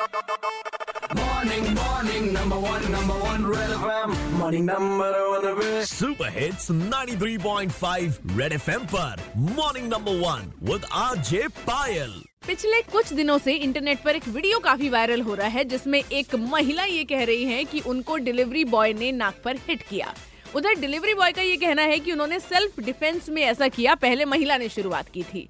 Morning, morning, number one, number one, Red FM. Morning, number one, Red. Super hits 93.5 Red FM पर morning number one with RJ Payal पिछले कुछ दिनों से internet पर एक video काफ़ी वायरल हो रहा है जिसमें एक महिला ये कह रही है कि उनको डिलीवरी बॉय ने नाक पर हिट किया उधर डिलीवरी बॉय का ये कहना है कि उन्होंने सेल्फ डिफेंस में ऐसा किया, पहले महिला ने शुरुआत की थी।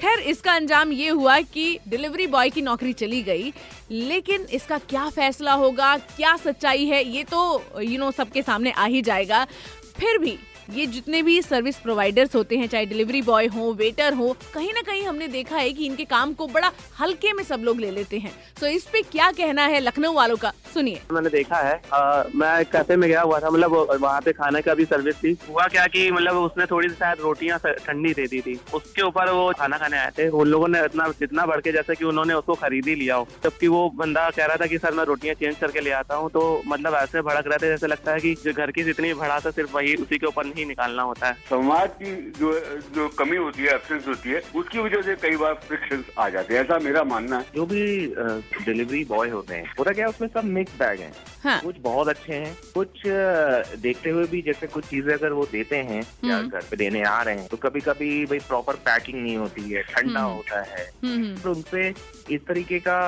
खैर, इसका अंजाम ये हुआ कि डिलीवरी बॉय की नौकरी चली गई, लेकिन इसका क्या फैसला होगा, क्या सच्चाई है, ये तो यू नो सबके सामने आ ही जाएगा। फिर भी ये जितने भी सर्विस प्रोवाइडर्स होते हैं चाहे डिलीवरी बॉय हो वेटर हो कहीं ना कहीं हमने देखा है कि इनके काम को बड़ा हल्के में सब लोग ले लेते हैं। सो इस पे क्या कहना है लखनऊ वालों का? सुनिए। मैंने देखा है। आ, मैं कैफ़े में गया हुआ था मतलब वहाँ पे खाने का भी सर्विस थी। हुआ क्या कि मतलब उसने थोड़ी सी शायद रोटियाँ ठंडी दे दी थी। उसके ऊपर वो खाना खाने आए थे। उन लोगों ने इतना इतना बढ़ के जैसे कि उन्होंने उसको खरीद ही लिया हो। जबकि वो बंदा कह रहा था कि सर मैं रोटियाँ चेंज करके ले आता हूँ। तो मतलब ऐसे भड़क रहे थे जैसे लगता है कि घर की जितनी भड़ास है सिर्फ़ वही उसी के ऊपर नहीं निकालना होता है। संवाद की जो जो कमी होती है एब्सेंस होती है उसकी वजह से कई बार फ्रिक्शन आ जाते हैं ऐसा मेरा मानना है। जो भी डिलीवरी बॉय होते हैं होता क्या है, उसमें सब मिक्स बैग हैं। हाँ। कुछ बहुत अच्छे हैं कुछ देखते हुए भी जैसे कुछ चीज़ें अगर वो देते हैं या हम्म। घर पे देने आ रहे हैं तो कभी कभी भाई प्रॉपर पैकिंग नहीं होती है ठंडा हम्म। होता है। हम्म तो उनसे इस तरीके का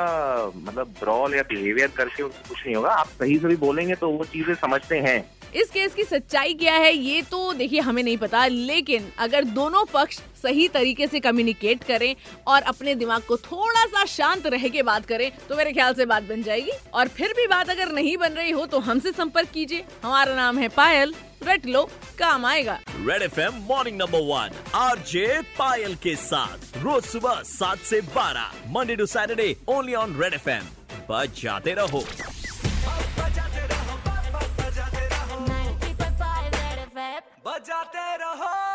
मतलब ब्रॉल या बिहेवियर करके उनको कुछ नहीं होगा। आप सही से भी बोलेंगे तो वो चीज़ें समझते हैं। इस केस की सच्चाई क्या है ये तो देखिए, हमें नहीं पता, लेकिन अगर दोनों पक्ष सही तरीके से कम्युनिकेट करें और अपने दिमाग को थोड़ा सा शांत रह के बात करें तो मेरे ख्याल से बात बन जाएगी। और फिर भी बात अगर नहीं बन रही हो तो हमसे संपर्क कीजिए। हमारा नाम है पायल। रट लो, काम आएगा। Red F M morning number one RJ Payal के साथ, रोज सुबह सात से बारह Monday to Saturday only on Red FM जाते रहो। बजाते रहो।